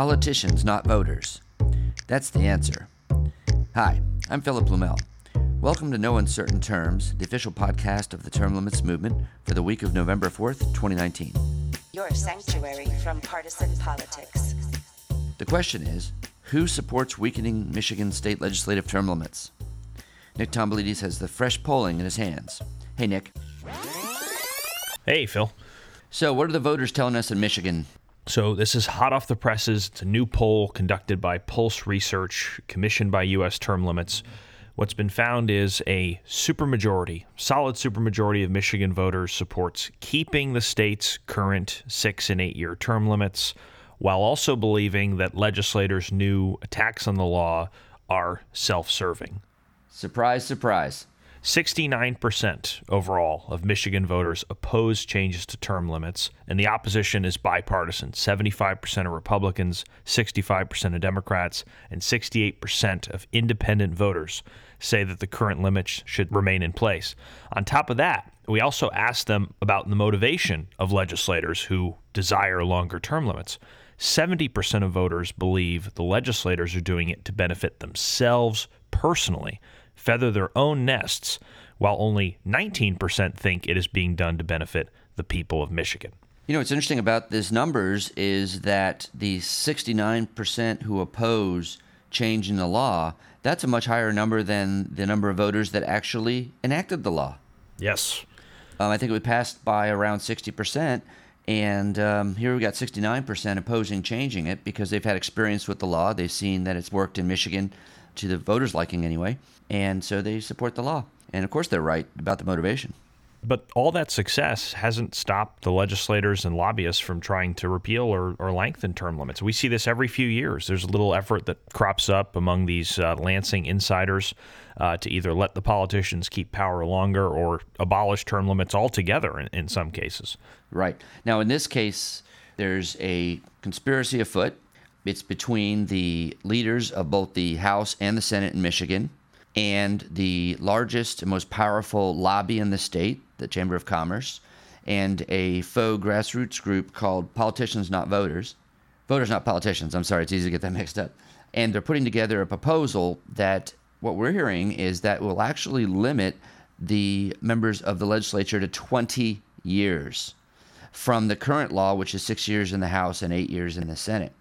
politicians, not voters? That's the answer. Hi, I'm Philip Blumel. Welcome to No Uncertain Terms, the official podcast of the Term Limits Movement for the week of November 4th, 2019. Your sanctuary from partisan politics. The question is who supports weakening Michigan state legislative term limits? Nick Tomboulides has the fresh polling in his hands. Hey, Nick. Hey, Phil. So, what are the voters telling us in Michigan? So, this is hot off the presses. It's a new poll conducted by Pulse Research, commissioned by U.S. term limits. What's been found is a supermajority, solid supermajority of Michigan voters supports keeping the state's current six and eight year term limits, while also believing that legislators' new attacks on the law are self serving. Surprise, surprise. 69% overall of Michigan voters oppose changes to term limits, and the opposition is bipartisan 75% of Republicans, 65% of Democrats, and 68% of independent voters say that the current limits should remain in place. On top of that, we also asked them about the motivation of legislators who desire longer term limits. 70% of voters believe the legislators are doing it to benefit themselves personally feather their own nests, while only 19% think it is being done to benefit the people of Michigan. You know, what's interesting about these numbers is that the 69% who oppose changing the law, that's a much higher number than the number of voters that actually enacted the law. Yes. Um, I think it was passed by around 60%. And um, here we got 69% opposing changing it because they've had experience with the law. They've seen that it's worked in Michigan to the voters' liking anyway. And so they support the law. And of course, they're right about the motivation. But all that success hasn't stopped the legislators and lobbyists from trying to repeal or, or lengthen term limits. We see this every few years. There's a little effort that crops up among these uh, Lansing insiders uh, to either let the politicians keep power longer or abolish term limits altogether in, in some cases. Right. Now, in this case, there's a conspiracy afoot. It's between the leaders of both the House and the Senate in Michigan and the largest and most powerful lobby in the state, the Chamber of Commerce, and a faux grassroots group called Politicians Not Voters. Voters Not Politicians, I'm sorry, it's easy to get that mixed up. And they're putting together a proposal that what we're hearing is that will actually limit the members of the legislature to 20 years from the current law, which is six years in the House and eight years in the Senate.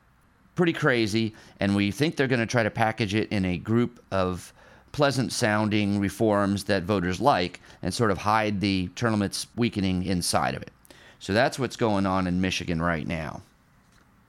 Pretty crazy, and we think they're going to try to package it in a group of pleasant sounding reforms that voters like and sort of hide the term limits weakening inside of it. So that's what's going on in Michigan right now.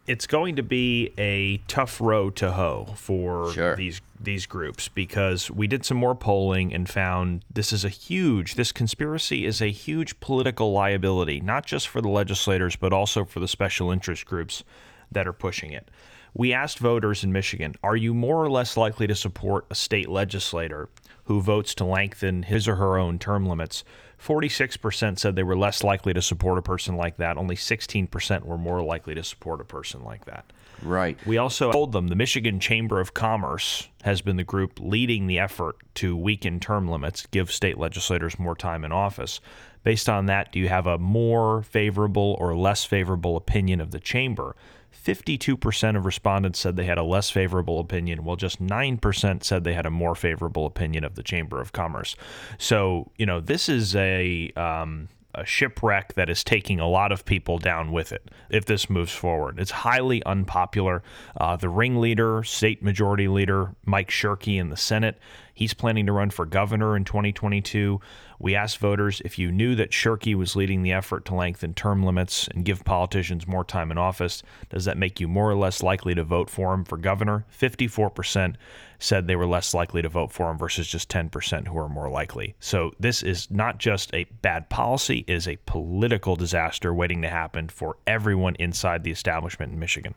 It's going to be a tough row to hoe for sure. these these groups because we did some more polling and found this is a huge this conspiracy is a huge political liability not just for the legislators but also for the special interest groups that are pushing it. We asked voters in Michigan, are you more or less likely to support a state legislator who votes to lengthen his or her own term limits? 46% said they were less likely to support a person like that. Only 16% were more likely to support a person like that. Right. We also told them the Michigan Chamber of Commerce has been the group leading the effort to weaken term limits, give state legislators more time in office. Based on that, do you have a more favorable or less favorable opinion of the chamber? 52% of respondents said they had a less favorable opinion, while just 9% said they had a more favorable opinion of the Chamber of Commerce. So, you know, this is a. Um, a shipwreck that is taking a lot of people down with it if this moves forward. It's highly unpopular. Uh, the ringleader, state majority leader, Mike Shirkey in the Senate, he's planning to run for governor in 2022. We asked voters if you knew that Shirkey was leading the effort to lengthen term limits and give politicians more time in office, does that make you more or less likely to vote for him for governor? 54% said they were less likely to vote for him versus just 10% who are more likely. So this is not just a bad policy, it is a political disaster waiting to happen for everyone inside the establishment in Michigan.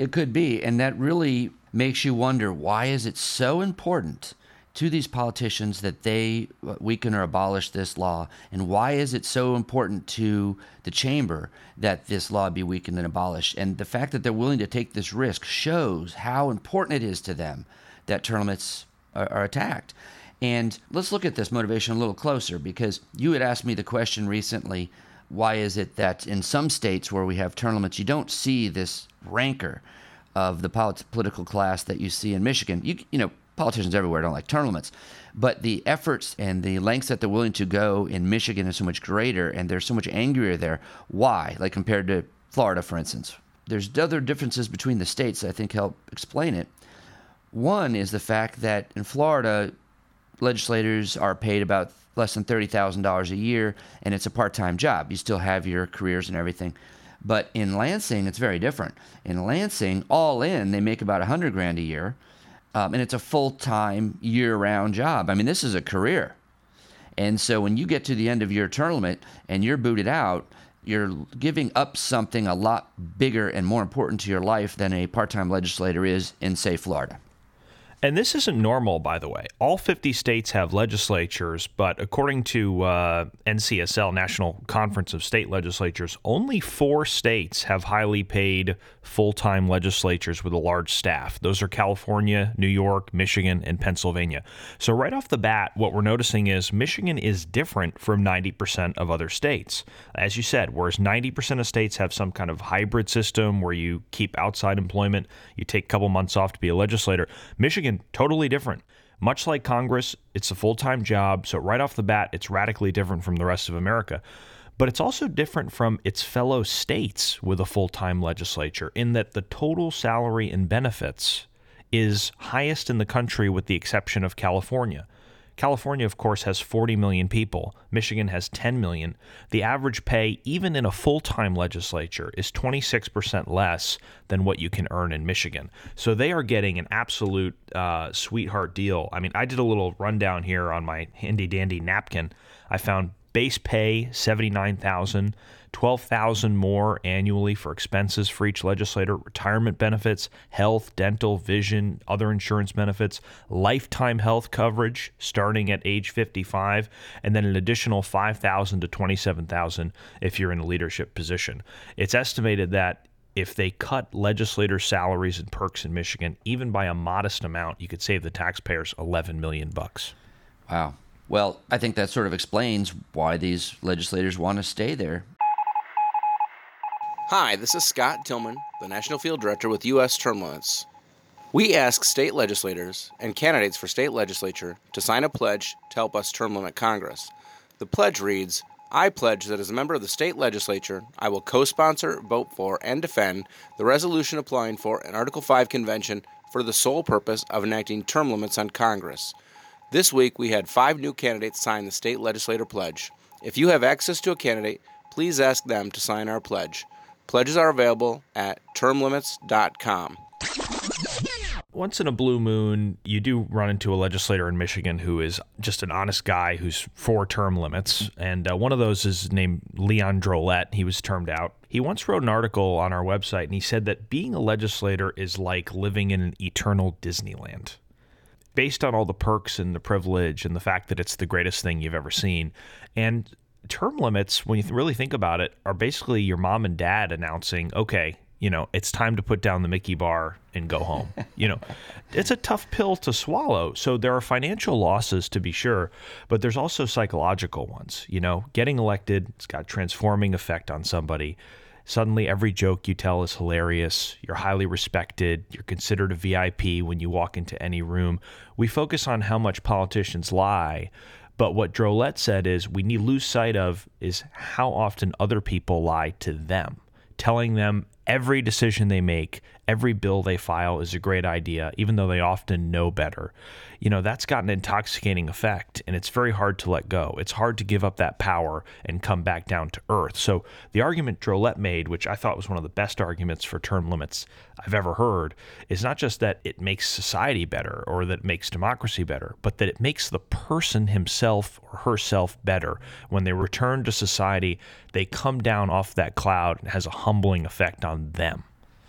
It could be, and that really makes you wonder why is it so important to these politicians that they uh, weaken or abolish this law? And why is it so important to the chamber that this law be weakened and abolished? And the fact that they're willing to take this risk shows how important it is to them that limits are, are attacked. And let's look at this motivation a little closer because you had asked me the question recently why is it that in some states where we have limits, you don't see this rancor of the polit- political class that you see in Michigan. You, you know, politicians everywhere don't like limits, but the efforts and the lengths that they're willing to go in Michigan is so much greater, and they're so much angrier there. Why? Like compared to Florida, for instance. There's other differences between the states that I think help explain it. One is the fact that in Florida, legislators are paid about less than $30,000 a year, and it's a part time job. You still have your careers and everything. But in Lansing, it's very different. In Lansing, all in, they make about 100 grand a year, um, and it's a full time, year round job. I mean, this is a career. And so when you get to the end of your term limit and you're booted out, you're giving up something a lot bigger and more important to your life than a part time legislator is in, say, Florida. And this isn't normal, by the way. All 50 states have legislatures, but according to uh, NCSL, National Conference of State Legislatures, only four states have highly paid full time legislatures with a large staff. Those are California, New York, Michigan, and Pennsylvania. So, right off the bat, what we're noticing is Michigan is different from 90% of other states. As you said, whereas 90% of states have some kind of hybrid system where you keep outside employment, you take a couple months off to be a legislator, Michigan totally different. Much like Congress, it's a full time job, so right off the bat, it's radically different from the rest of America. But it's also different from its fellow states with a full time legislature in that the total salary and benefits is highest in the country with the exception of California. California, of course, has 40 million people. Michigan has 10 million. The average pay, even in a full time legislature, is 26% less than what you can earn in Michigan. So they are getting an absolute uh, sweetheart deal. I mean, I did a little rundown here on my handy dandy napkin. I found base pay 79,000 12,000 more annually for expenses for each legislator, retirement benefits, health, dental, vision, other insurance benefits, lifetime health coverage starting at age 55, and then an additional 5,000 to 27,000 if you're in a leadership position. It's estimated that if they cut legislator salaries and perks in Michigan even by a modest amount, you could save the taxpayers 11 million bucks. Wow. Well, I think that sort of explains why these legislators want to stay there. Hi, this is Scott Tillman, the National Field Director with U.S. Term Limits. We ask state legislators and candidates for state legislature to sign a pledge to help us term limit Congress. The pledge reads I pledge that as a member of the state legislature, I will co sponsor, vote for, and defend the resolution applying for an Article 5 convention for the sole purpose of enacting term limits on Congress. This week, we had five new candidates sign the state legislator pledge. If you have access to a candidate, please ask them to sign our pledge. Pledges are available at termlimits.com. Once in a blue moon, you do run into a legislator in Michigan who is just an honest guy who's for term limits. And uh, one of those is named Leon Drolet. He was termed out. He once wrote an article on our website and he said that being a legislator is like living in an eternal Disneyland. Based on all the perks and the privilege and the fact that it's the greatest thing you've ever seen. And term limits, when you really think about it, are basically your mom and dad announcing, okay, you know, it's time to put down the Mickey bar and go home. you know, it's a tough pill to swallow. So there are financial losses to be sure, but there's also psychological ones. You know, getting elected, it's got transforming effect on somebody. Suddenly, every joke you tell is hilarious. You're highly respected. You're considered a VIP when you walk into any room. We focus on how much politicians lie, but what Drolet said is we need to lose sight of is how often other people lie to them, telling them every decision they make, every bill they file is a great idea, even though they often know better. You know, that's got an intoxicating effect, and it's very hard to let go. It's hard to give up that power and come back down to earth. So, the argument Drolet made, which I thought was one of the best arguments for term limits I've ever heard, is not just that it makes society better or that it makes democracy better, but that it makes the person himself or herself better. When they return to society, they come down off that cloud and has a humbling effect on them.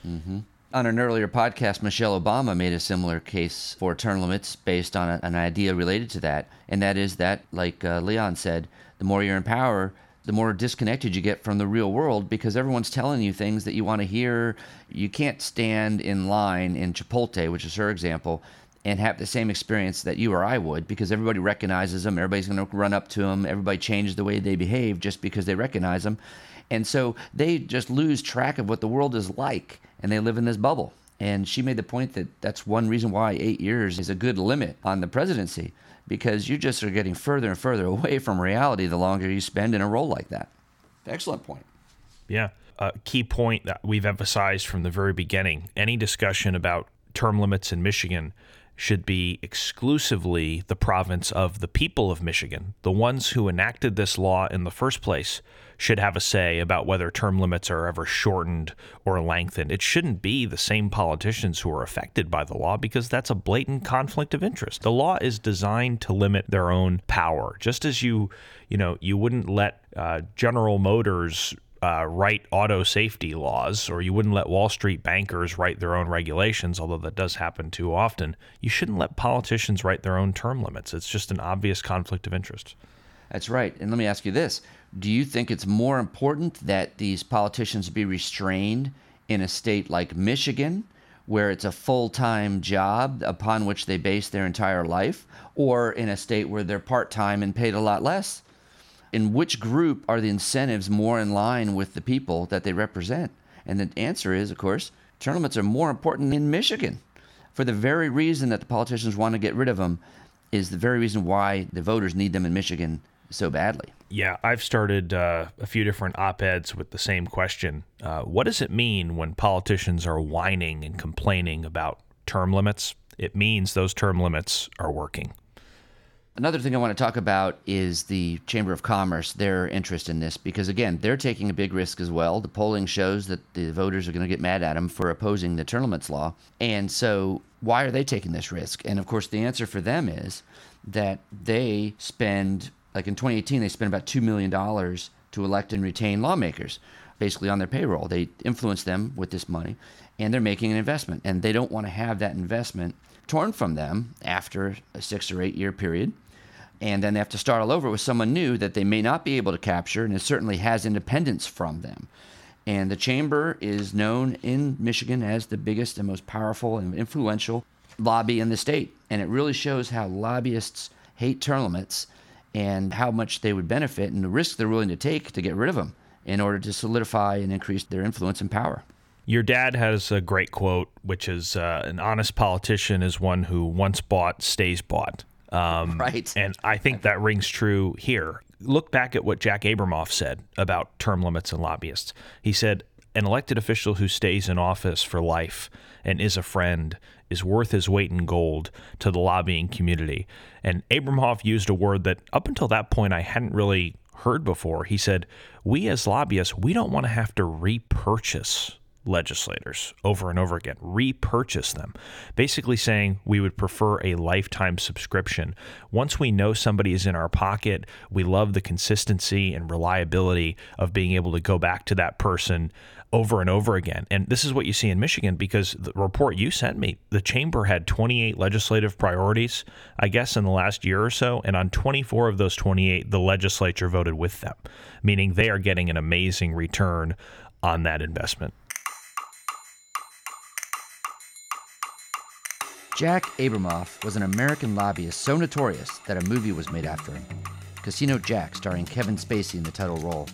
Mm-hmm. On an earlier podcast, Michelle Obama made a similar case for term limits based on a, an idea related to that. And that is that, like uh, Leon said, the more you're in power, the more disconnected you get from the real world because everyone's telling you things that you want to hear. You can't stand in line in Chipotle, which is her example, and have the same experience that you or I would because everybody recognizes them. Everybody's going to run up to them. Everybody changes the way they behave just because they recognize them. And so they just lose track of what the world is like and they live in this bubble. And she made the point that that's one reason why eight years is a good limit on the presidency because you just are getting further and further away from reality the longer you spend in a role like that. Excellent point. Yeah. A key point that we've emphasized from the very beginning any discussion about term limits in Michigan should be exclusively the province of the people of Michigan. The ones who enacted this law in the first place should have a say about whether term limits are ever shortened or lengthened. It shouldn't be the same politicians who are affected by the law because that's a blatant conflict of interest. The law is designed to limit their own power, just as you, you know, you wouldn't let uh, General Motors uh, write auto safety laws, or you wouldn't let Wall Street bankers write their own regulations, although that does happen too often. You shouldn't let politicians write their own term limits. It's just an obvious conflict of interest. That's right. And let me ask you this Do you think it's more important that these politicians be restrained in a state like Michigan, where it's a full time job upon which they base their entire life, or in a state where they're part time and paid a lot less? in which group are the incentives more in line with the people that they represent? And the answer is, of course, term limits are more important in Michigan for the very reason that the politicians want to get rid of them is the very reason why the voters need them in Michigan so badly. Yeah, I've started uh, a few different op eds with the same question. Uh, what does it mean when politicians are whining and complaining about term limits? It means those term limits are working. Another thing I want to talk about is the Chamber of Commerce, their interest in this, because again, they're taking a big risk as well. The polling shows that the voters are going to get mad at them for opposing the term limits law. And so, why are they taking this risk? And of course, the answer for them is that they spend, like in 2018, they spent about $2 million to elect and retain lawmakers, basically on their payroll. They influence them with this money, and they're making an investment. And they don't want to have that investment torn from them after a six or eight year period. And then they have to start all over with someone new that they may not be able to capture, and it certainly has independence from them. And the chamber is known in Michigan as the biggest and most powerful and influential lobby in the state. And it really shows how lobbyists hate term limits and how much they would benefit and the risk they're willing to take to get rid of them in order to solidify and increase their influence and power. Your dad has a great quote, which is uh, an honest politician is one who once bought stays bought. Um, right. And I think that rings true here. Look back at what Jack Abramoff said about term limits and lobbyists. He said, an elected official who stays in office for life and is a friend is worth his weight in gold to the lobbying community. And Abramoff used a word that up until that point I hadn't really heard before. He said, We as lobbyists, we don't want to have to repurchase legislators over and over again, repurchase them, basically saying we would prefer a lifetime subscription. Once we know somebody is in our pocket, we love the consistency and reliability of being able to go back to that person over and over again. And this is what you see in Michigan because the report you sent me, the chamber had 28 legislative priorities, I guess, in the last year or so. And on 24 of those 28, the legislature voted with them, meaning they are getting an amazing return on that investment. Jack Abramoff was an American lobbyist so notorious that a movie was made after him Casino Jack, starring Kevin Spacey in the title role.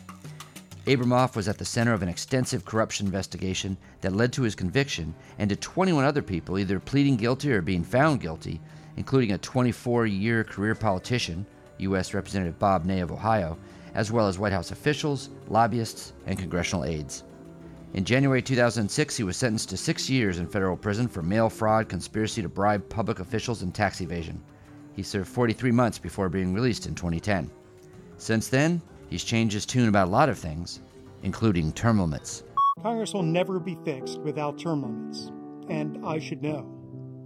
Abramoff was at the center of an extensive corruption investigation that led to his conviction and to 21 other people either pleading guilty or being found guilty, including a 24 year career politician, U.S. Representative Bob Ney of Ohio, as well as White House officials, lobbyists, and congressional aides. In January 2006, he was sentenced to six years in federal prison for mail fraud, conspiracy to bribe public officials, and tax evasion. He served 43 months before being released in 2010. Since then, he's changed his tune about a lot of things, including term limits. Congress will never be fixed without term limits, and I should know.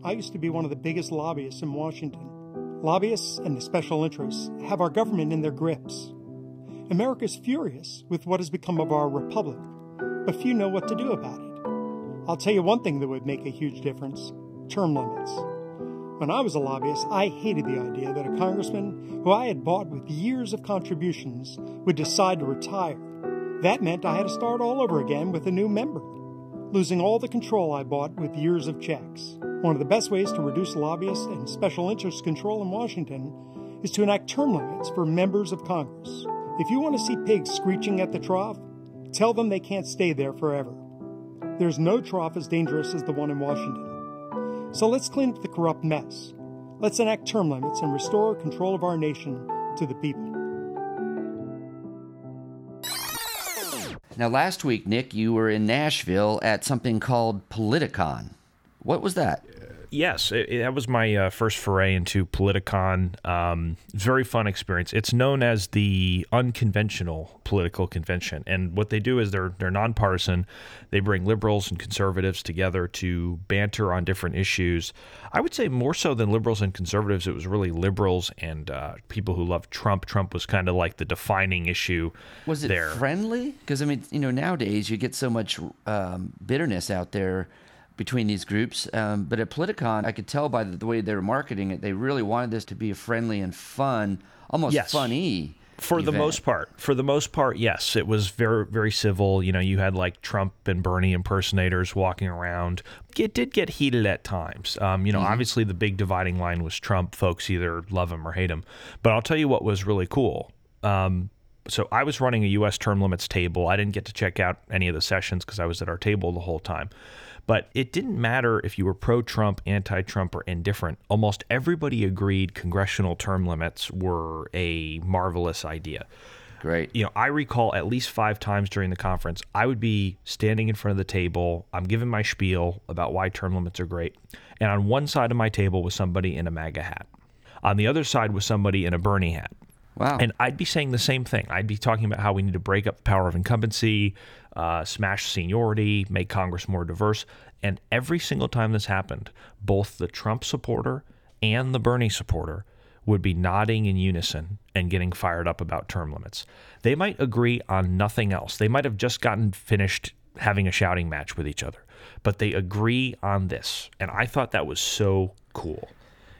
I used to be one of the biggest lobbyists in Washington. Lobbyists and the special interests have our government in their grips. America's furious with what has become of our republic but few know what to do about it. I'll tell you one thing that would make a huge difference term limits. When I was a lobbyist, I hated the idea that a congressman who I had bought with years of contributions would decide to retire. That meant I had to start all over again with a new member, losing all the control I bought with years of checks. One of the best ways to reduce lobbyist and special interest control in Washington is to enact term limits for members of Congress. If you want to see pigs screeching at the trough, Tell them they can't stay there forever. There's no trough as dangerous as the one in Washington. So let's clean up the corrupt mess. Let's enact term limits and restore control of our nation to the people. Now, last week, Nick, you were in Nashville at something called Politicon. What was that? Yes, it, it, that was my uh, first foray into Politicon. Um, very fun experience. It's known as the unconventional political convention, and what they do is they're they're nonpartisan. They bring liberals and conservatives together to banter on different issues. I would say more so than liberals and conservatives, it was really liberals and uh, people who love Trump. Trump was kind of like the defining issue. Was it there. friendly? Because I mean, you know, nowadays you get so much um, bitterness out there between these groups. Um, but at Politicon, I could tell by the, the, way they were marketing it, they really wanted this to be a friendly and fun, almost yes. funny. For event. the most part, for the most part, yes, it was very, very civil. You know, you had like Trump and Bernie impersonators walking around. It did get heated at times. Um, you know, mm-hmm. obviously the big dividing line was Trump. Folks either love him or hate him. But I'll tell you what was really cool. Um, so I was running a U.S. term limits table. I didn't get to check out any of the sessions because I was at our table the whole time. But it didn't matter if you were pro Trump, anti Trump, or indifferent. Almost everybody agreed congressional term limits were a marvelous idea. Great. You know, I recall at least five times during the conference, I would be standing in front of the table. I'm giving my spiel about why term limits are great. And on one side of my table was somebody in a MAGA hat. On the other side was somebody in a Bernie hat. Wow. And I'd be saying the same thing. I'd be talking about how we need to break up the power of incumbency, uh, smash seniority, make Congress more diverse. And every single time this happened, both the Trump supporter and the Bernie supporter would be nodding in unison and getting fired up about term limits. They might agree on nothing else. They might have just gotten finished having a shouting match with each other, but they agree on this. And I thought that was so cool.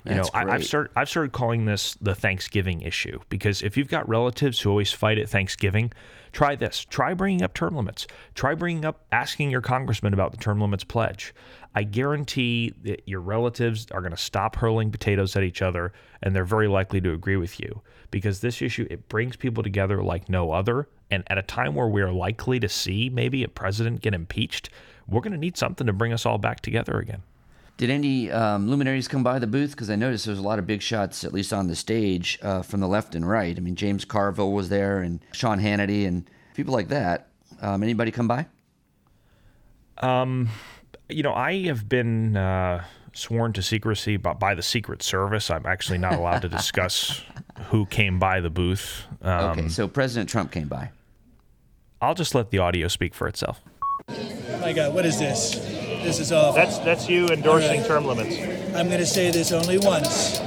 You That's know, I, have started I've started calling this the Thanksgiving issue because if you've got relatives who always fight at Thanksgiving, try this. Try bringing up term limits. Try bringing up asking your congressman about the term limits pledge. I guarantee that your relatives are going to stop hurling potatoes at each other, and they're very likely to agree with you because this issue it brings people together like no other. And at a time where we are likely to see maybe a president get impeached, we're going to need something to bring us all back together again. Did any um, luminaries come by the booth? Because I noticed there was a lot of big shots, at least on the stage, uh, from the left and right. I mean, James Carville was there, and Sean Hannity, and people like that. Um, anybody come by? Um, you know, I have been uh, sworn to secrecy by, by, the Secret Service. I'm actually not allowed to discuss who came by the booth. Um, okay, so President Trump came by. I'll just let the audio speak for itself. Oh My God, what is this? This is awful. That's that's you endorsing right. term limits. I'm going to say this only once.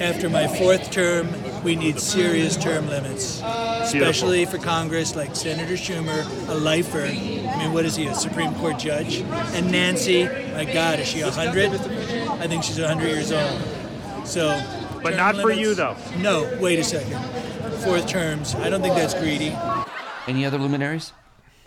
After my fourth term, we need serious term limits, especially Beautiful. for Congress, like Senator Schumer, a lifer. I mean, what is he, a Supreme Court judge? And Nancy, my God, is she 100? I think she's 100 years old. So, but not limits, for you though. No, wait a second. Fourth terms, I don't think that's greedy. Any other luminaries?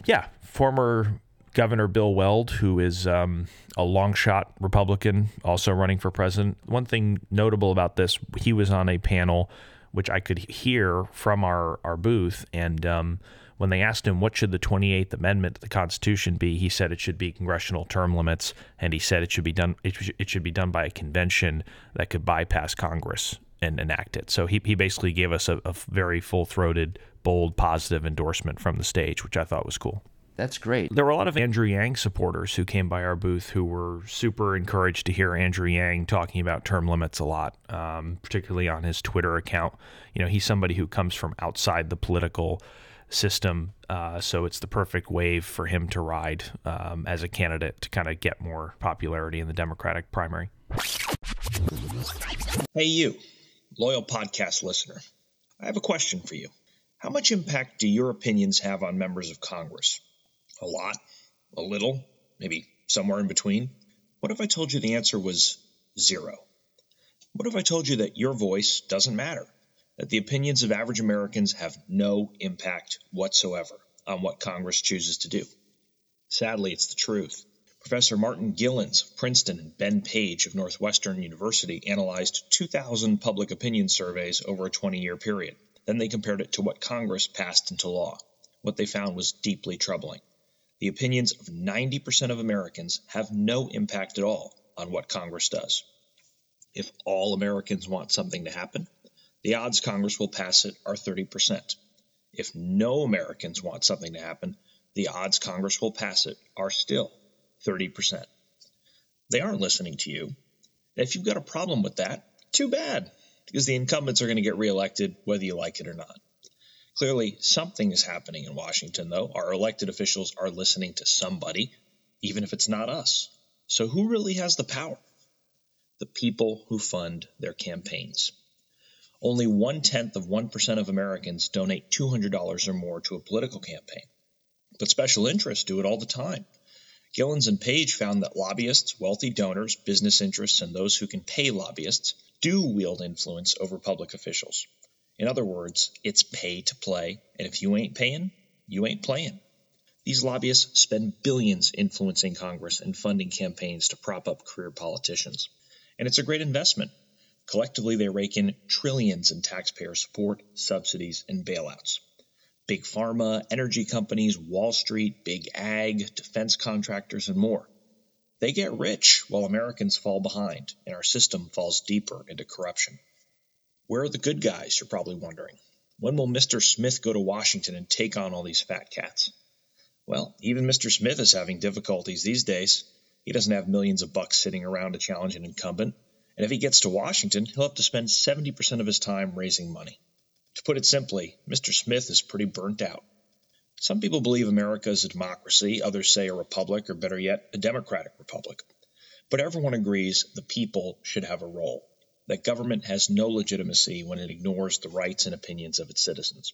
Yeah, former Governor Bill Weld, who is um, a long shot Republican, also running for president. One thing notable about this, he was on a panel which I could hear from our, our booth. And um, when they asked him what should the 28th Amendment to the Constitution be, he said it should be congressional term limits, and he said it should be done it, it should be done by a convention that could bypass Congress and enact it. So he, he basically gave us a, a very full throated, bold, positive endorsement from the stage, which I thought was cool. That's great. There were a lot of Andrew Yang supporters who came by our booth who were super encouraged to hear Andrew Yang talking about term limits a lot, um, particularly on his Twitter account. You know, he's somebody who comes from outside the political system, uh, so it's the perfect wave for him to ride um, as a candidate to kind of get more popularity in the Democratic primary. Hey, you, loyal podcast listener. I have a question for you. How much impact do your opinions have on members of Congress? A lot? A little? Maybe somewhere in between? What if I told you the answer was zero? What if I told you that your voice doesn't matter? That the opinions of average Americans have no impact whatsoever on what Congress chooses to do? Sadly, it's the truth. Professor Martin Gilens of Princeton and Ben Page of Northwestern University analyzed 2,000 public opinion surveys over a 20 year period. Then they compared it to what Congress passed into law. What they found was deeply troubling. The opinions of 90% of Americans have no impact at all on what Congress does. If all Americans want something to happen, the odds Congress will pass it are 30%. If no Americans want something to happen, the odds Congress will pass it are still 30%. They aren't listening to you. If you've got a problem with that, too bad, because the incumbents are going to get reelected whether you like it or not. Clearly, something is happening in Washington, though. Our elected officials are listening to somebody, even if it's not us. So, who really has the power? The people who fund their campaigns. Only one tenth of 1% of Americans donate $200 or more to a political campaign. But special interests do it all the time. Gilens and Page found that lobbyists, wealthy donors, business interests, and those who can pay lobbyists do wield influence over public officials. In other words, it's pay to play, and if you ain't paying, you ain't playing. These lobbyists spend billions influencing Congress and funding campaigns to prop up career politicians. And it's a great investment. Collectively, they rake in trillions in taxpayer support, subsidies, and bailouts. Big pharma, energy companies, Wall Street, big ag, defense contractors, and more. They get rich while Americans fall behind and our system falls deeper into corruption. Where are the good guys, you're probably wondering? When will Mr. Smith go to Washington and take on all these fat cats? Well, even Mr. Smith is having difficulties these days. He doesn't have millions of bucks sitting around to challenge an incumbent, and if he gets to Washington, he'll have to spend 70% of his time raising money. To put it simply, Mr. Smith is pretty burnt out. Some people believe America is a democracy, others say a republic, or better yet, a democratic republic. But everyone agrees the people should have a role, that government has no legitimacy when it ignores the rights and opinions of its citizens.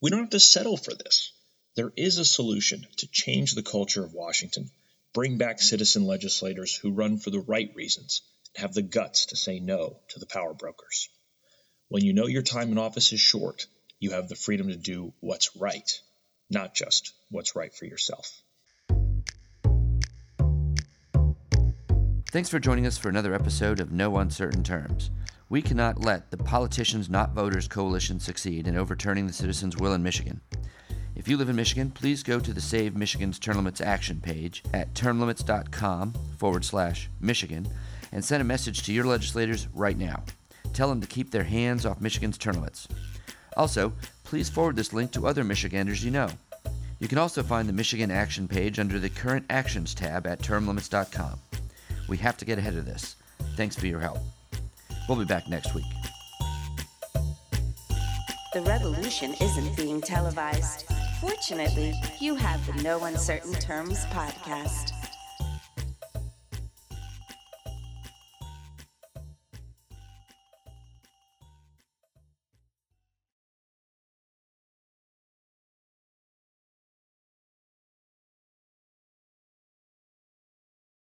We don't have to settle for this. There is a solution to change the culture of Washington, bring back citizen legislators who run for the right reasons, and have the guts to say no to the power brokers. When you know your time in office is short, you have the freedom to do what's right not just what's right for yourself. Thanks for joining us for another episode of No Uncertain Terms. We cannot let the Politicians Not Voters Coalition succeed in overturning the citizens' will in Michigan. If you live in Michigan, please go to the Save Michigan's Term Limits Action page at termlimits.com forward slash Michigan and send a message to your legislators right now. Tell them to keep their hands off Michigan's term limits. Also, please forward this link to other Michiganders you know. You can also find the Michigan Action page under the Current Actions tab at termlimits.com. We have to get ahead of this. Thanks for your help. We'll be back next week. The revolution isn't being televised. Fortunately, you have the No Uncertain Terms podcast.